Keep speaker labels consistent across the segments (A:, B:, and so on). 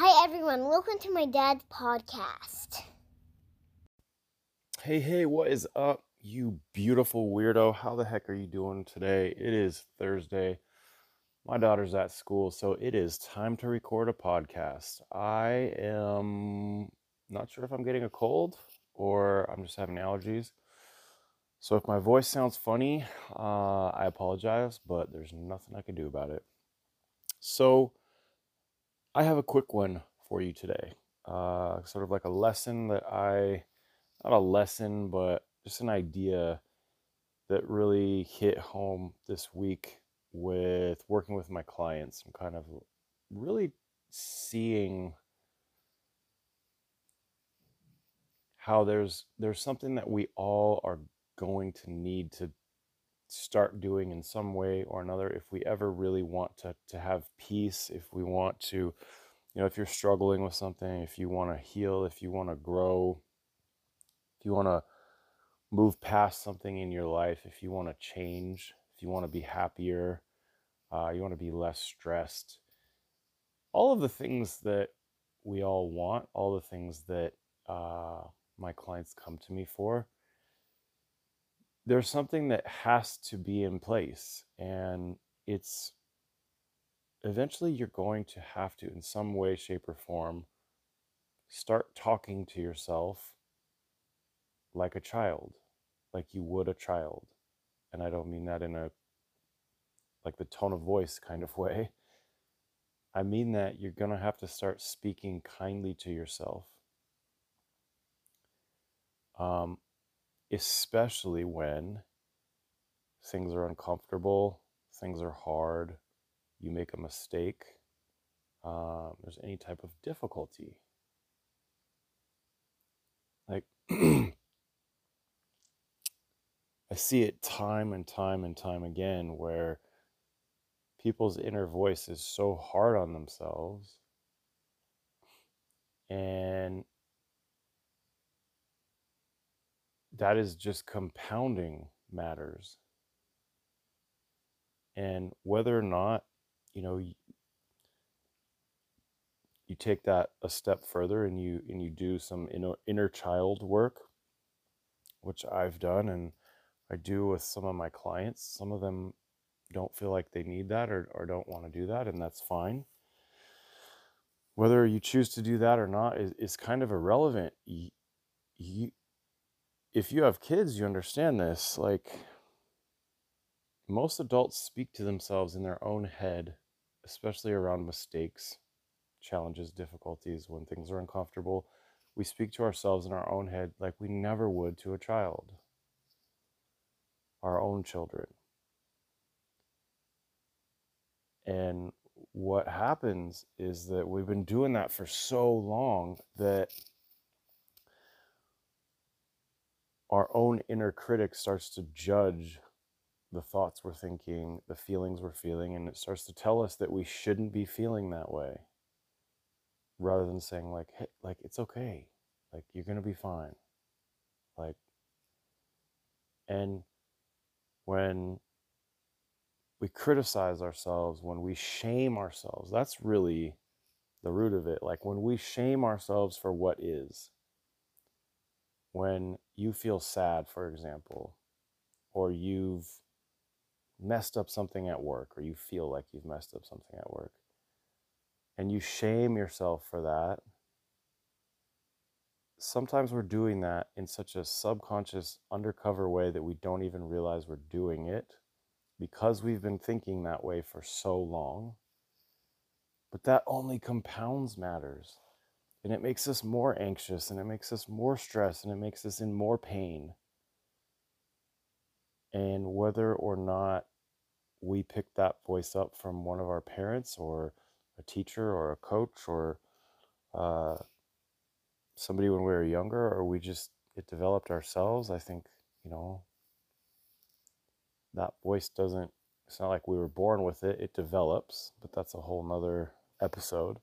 A: Hi, everyone. Welcome to my dad's podcast.
B: Hey, hey, what is up, you beautiful weirdo? How the heck are you doing today? It is Thursday. My daughter's at school, so it is time to record a podcast. I am not sure if I'm getting a cold or I'm just having allergies. So if my voice sounds funny, uh, I apologize, but there's nothing I can do about it. So I have a quick one for you today. Uh, sort of like a lesson that I, not a lesson, but just an idea that really hit home this week with working with my clients and kind of really seeing how there's there's something that we all are going to need to start doing in some way or another if we ever really want to, to have peace, if we want to, you know, if you're struggling with something, if you want to heal, if you want to grow, if you want to move past something in your life, if you want to change, if you want to be happier, uh, you want to be less stressed, all of the things that we all want, all the things that uh, my clients come to me for there's something that has to be in place and it's eventually you're going to have to in some way shape or form start talking to yourself like a child like you would a child and i don't mean that in a like the tone of voice kind of way. I mean that you're going to have to start speaking kindly to yourself. Um, especially when things are uncomfortable, things are hard, you make a mistake, um, there's any type of difficulty. Like, I see it time and time and time again where people's inner voice is so hard on themselves and that is just compounding matters. And whether or not, you know, you, you take that a step further and you and you do some inner, inner child work, which I've done and I do with some of my clients. Some of them don't feel like they need that or, or don't want to do that, and that's fine. Whether you choose to do that or not is, is kind of irrelevant. You, you, if you have kids, you understand this. Like, most adults speak to themselves in their own head, especially around mistakes, challenges, difficulties, when things are uncomfortable. We speak to ourselves in our own head like we never would to a child, our own children. And what happens is that we've been doing that for so long that our own inner critic starts to judge the thoughts we're thinking, the feelings we're feeling, and it starts to tell us that we shouldn't be feeling that way. Rather than saying like, hey, like it's okay. Like you're gonna be fine. Like and when we criticize ourselves, when we shame ourselves, that's really the root of it. Like when we shame ourselves for what is, when you feel sad, for example, or you've messed up something at work, or you feel like you've messed up something at work, and you shame yourself for that, sometimes we're doing that in such a subconscious, undercover way that we don't even realize we're doing it because we've been thinking that way for so long. But that only compounds matters and it makes us more anxious and it makes us more stressed and it makes us in more pain. And whether or not we pick that voice up from one of our parents or a teacher or a coach or uh, somebody when we were younger or we just it developed ourselves, I think, you know, that voice doesn't, it's not like we were born with it, it develops, but that's a whole nother episode.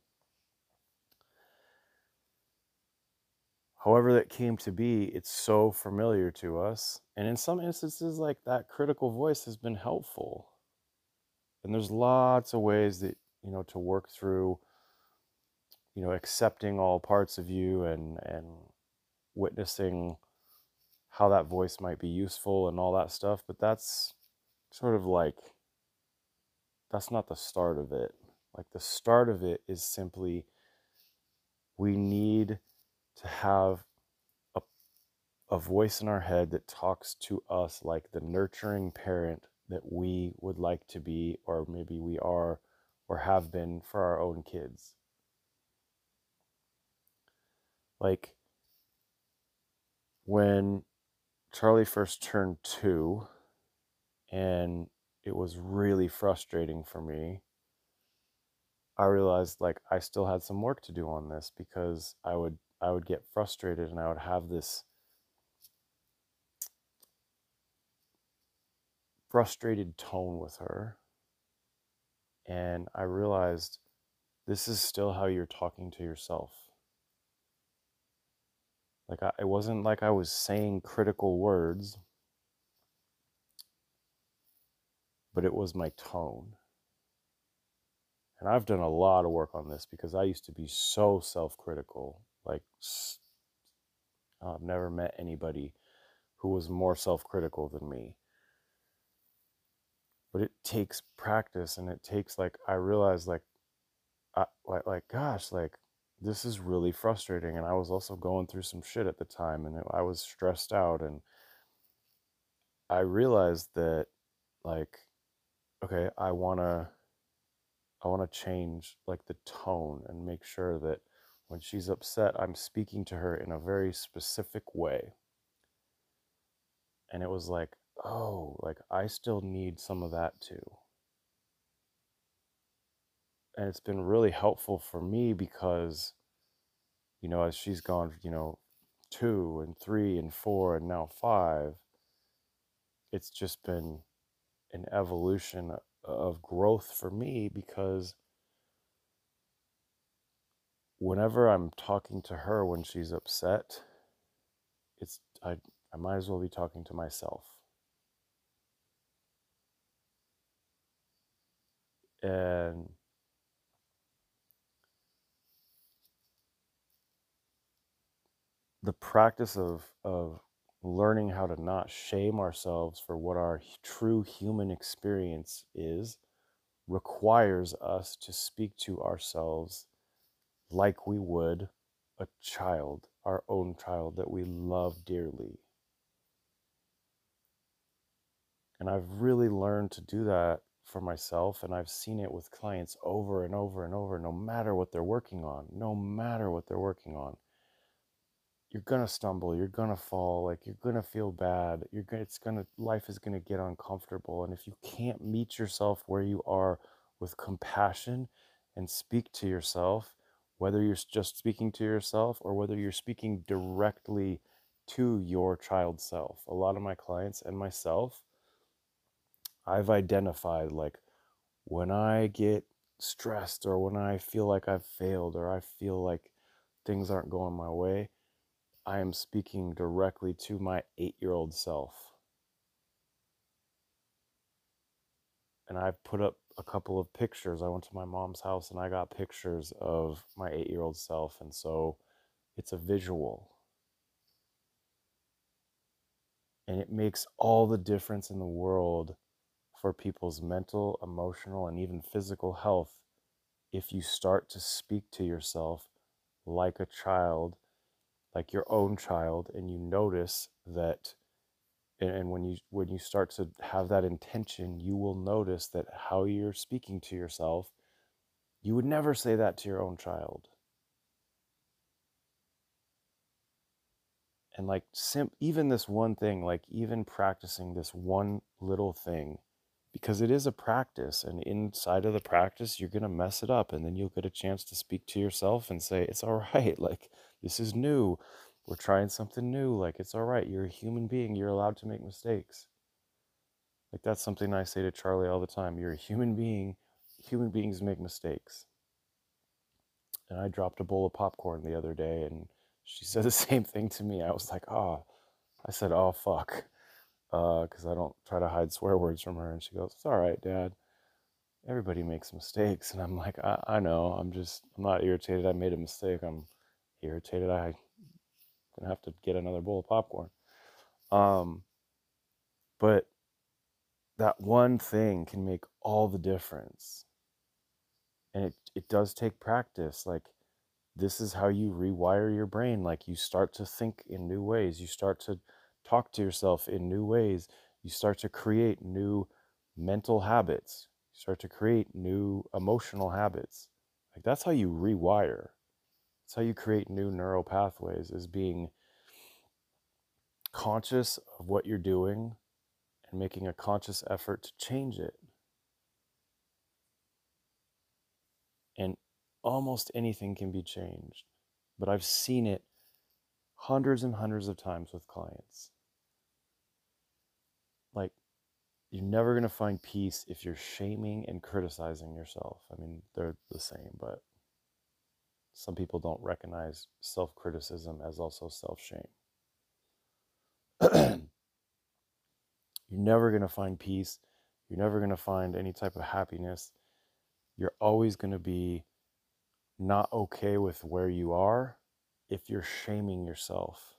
B: However that came to be, it's so familiar to us. And in some instances, like that critical voice has been helpful. And there's lots of ways that, you know, to work through you know, accepting all parts of you and and witnessing how that voice might be useful and all that stuff, but that's sort of like that's not the start of it. Like the start of it is simply we need to have a, a voice in our head that talks to us like the nurturing parent that we would like to be, or maybe we are or have been for our own kids. Like when Charlie first turned two, and it was really frustrating for me. I realized like I still had some work to do on this because I would I would get frustrated and I would have this frustrated tone with her. And I realized this is still how you're talking to yourself. Like I, it wasn't like I was saying critical words, but it was my tone. And I've done a lot of work on this because I used to be so self-critical. Like I've never met anybody who was more self-critical than me. But it takes practice and it takes like I realized like I like, like gosh, like this is really frustrating and i was also going through some shit at the time and i was stressed out and i realized that like okay i want to i want to change like the tone and make sure that when she's upset i'm speaking to her in a very specific way. And it was like oh like i still need some of that too. And it's been really helpful for me because you know as she's gone you know two and three and four and now five it's just been an evolution of growth for me because whenever i'm talking to her when she's upset it's i i might as well be talking to myself. And the practice of of learning how to not shame ourselves for what our true human experience is requires us to speak to ourselves like we would a child, our own child that we love dearly. And I've really learned to do that for myself, and I've seen it with clients over and over and over, no matter what they're working on, no matter what they're working on you're gonna stumble you're gonna fall like you're gonna feel bad you're gonna it's gonna life is gonna get uncomfortable and if you can't meet yourself where you are with compassion and speak to yourself whether you're just speaking to yourself or whether you're speaking directly to your child self a lot of my clients and myself i've identified like when i get stressed or when i feel like i've failed or i feel like things aren't going my way I am speaking directly to my eight year old self. And I've put up a couple of pictures. I went to my mom's house and I got pictures of my eight year old self. And so it's a visual. And it makes all the difference in the world for people's mental, emotional, and even physical health if you start to speak to yourself like a child like your own child and you notice that and when you when you start to have that intention you will notice that how you're speaking to yourself you would never say that to your own child. And like sim- even this one thing like even practicing this one little thing because it is a practice and inside of the practice you're going to mess it up and then you'll get a chance to speak to yourself and say it's all right like this is new we're trying something new like it's all right you're a human being you're allowed to make mistakes like that's something i say to charlie all the time you're a human being human beings make mistakes and i dropped a bowl of popcorn the other day and she said the same thing to me i was like oh i said oh fuck because uh, I don't try to hide swear words from her. And she goes, It's all right, Dad. everybody makes mistakes. And I'm like, I, I know. I'm just, I'm not irritated. I made a mistake. I'm irritated. I, gonna have to get another bowl of popcorn. Um, but that one thing can make all the difference. And it, it does take practice. Like, this is how you rewire your brain. Like, you start to think in new ways, you start to talk to yourself in new ways, you start to create new mental habits, you start to create new emotional habits. Like, that's how you rewire. That's how you create new neural pathways, is being conscious of what you're doing and making a conscious effort to change it. And almost anything can be changed, but I've seen it hundreds and hundreds of times with clients. Like, you're never going to find peace if you're shaming and criticizing yourself. I mean, they're the same, but some people don't recognize self criticism as also self shame. you're never going to find peace. You're never going to find any type of happiness. You're always going to be not okay with where you are if you're shaming yourself.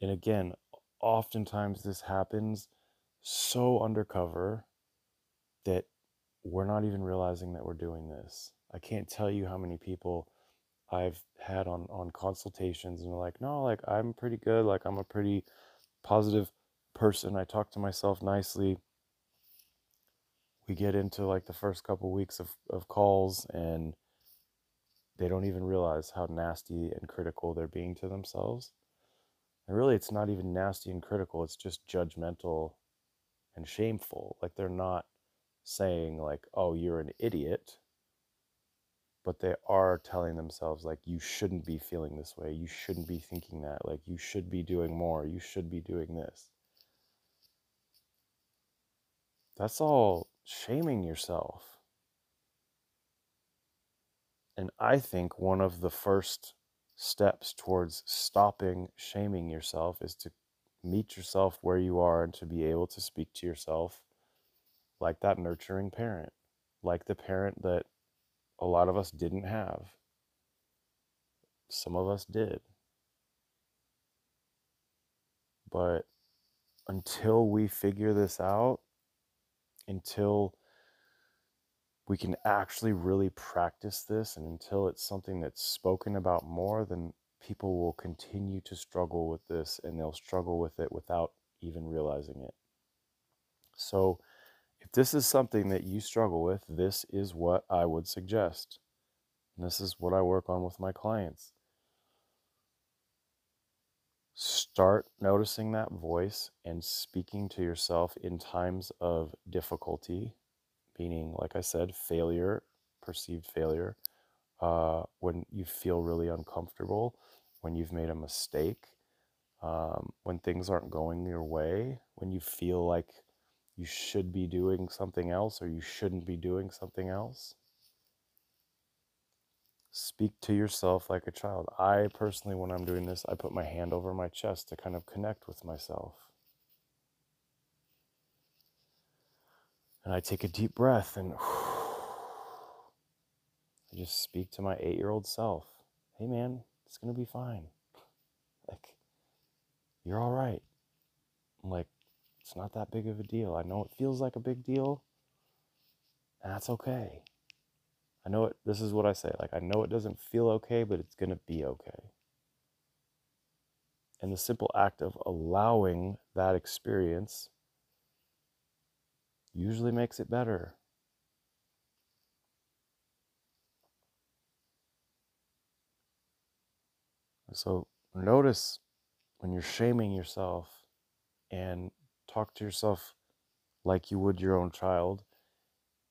B: And again, oftentimes this happens so undercover that we're not even realizing that we're doing this. I can't tell you how many people I've had on on consultations and they're like, "No, like I'm pretty good, like I'm a pretty positive person. I talk to myself nicely. We get into like the first couple weeks of, of calls and they don't even realize how nasty and critical they're being to themselves. And really, it's not even nasty and critical, it's just judgmental and shameful. Like they're not saying, like, oh, you're an idiot but they are telling themselves like you shouldn't be feeling this way. You shouldn't be thinking that. Like you should be doing more. You should be doing this. That's all shaming yourself. And i think one of the first steps towards stopping shaming yourself is to meet yourself where you are and to be able to speak to yourself like that nurturing parent like the parent that a lot of us didn't have. Some of us did. But until we figure this out, until we can actually really practice this, and until it's something that's spoken about more, then people will continue to struggle with this and they'll struggle with it without even realizing it. So, if this is something that you struggle with, this is what I would suggest. And this is what I work on with my clients. Start noticing that voice and speaking to yourself in times of difficulty, meaning, like I said, failure, perceived failure, uh, when you feel really uncomfortable, when you've made a mistake, um, when things aren't going your way, when you feel like you should be doing something else or you shouldn't be doing something else. Speak to yourself like a child. I personally, when I'm doing this, I put my hand over my chest to kind of connect with myself. And I take a deep breath and I just speak to my eight year old self. Hey, man, it's going to be fine. Like, you're all right. I'm like, it's not that big of a deal. I know it feels like a big deal. And that's okay. I know it, this is what I say. Like, I know it doesn't feel okay, but it's going to be okay. And the simple act of allowing that experience usually makes it better. So notice when you're shaming yourself and talk to yourself like you would your own child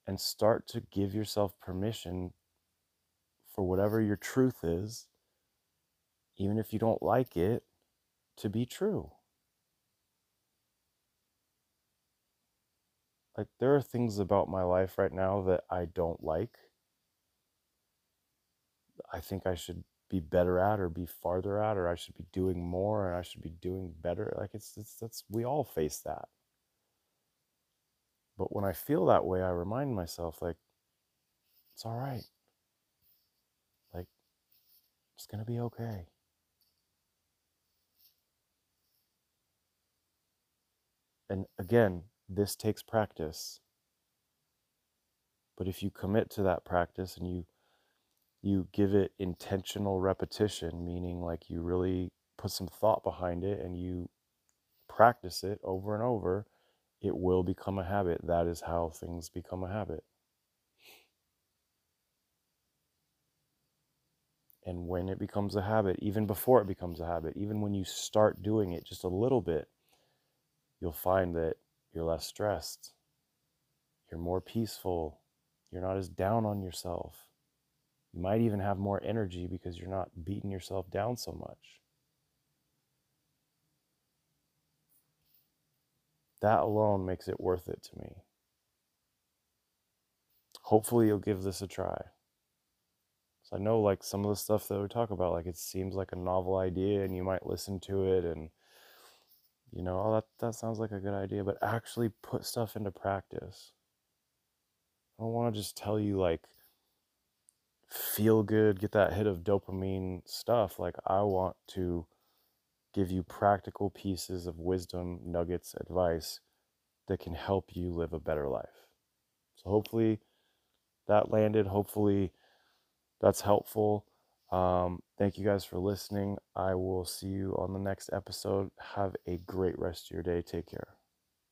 B: and start to give yourself permission for whatever your truth is, even if you don't like it, to be true. Like, there are things about my life right now that I don't like. I think I should be better at or be farther at or I should be doing more and I should be doing better. Like it's, it's that's we all face that. But when I feel that way, I remind myself, like, it's all right. Like, it's going to be okay. And again, this takes practice. But if you commit to that practice and you you give it intentional repetition, meaning like you really put some thought behind it and you practice it over and over, it will become a habit. That is how things become a habit. And when it becomes a habit, even before it becomes a habit, even when you start doing it just a little bit, you'll find that you're less stressed, you're more peaceful, you're not as down on yourself. You might even have more energy because you're not beating yourself down so much. That alone makes it worth it to me. Hopefully, you'll give this a try. So I know, like, some of the stuff that we talk about, like, it seems like a novel idea and you might listen to it and, you know, oh, that, that sounds like a good idea, but actually put stuff into practice. I don't want to just tell you, like, feel good, get that hit of dopamine stuff. Like, I want to give you practical pieces of wisdom, nuggets, advice that can help you live a better life. So hopefully that landed. Hopefully that's helpful. Um, thank you guys for listening. I will see you on the next episode. Have a great rest of your day. Take care.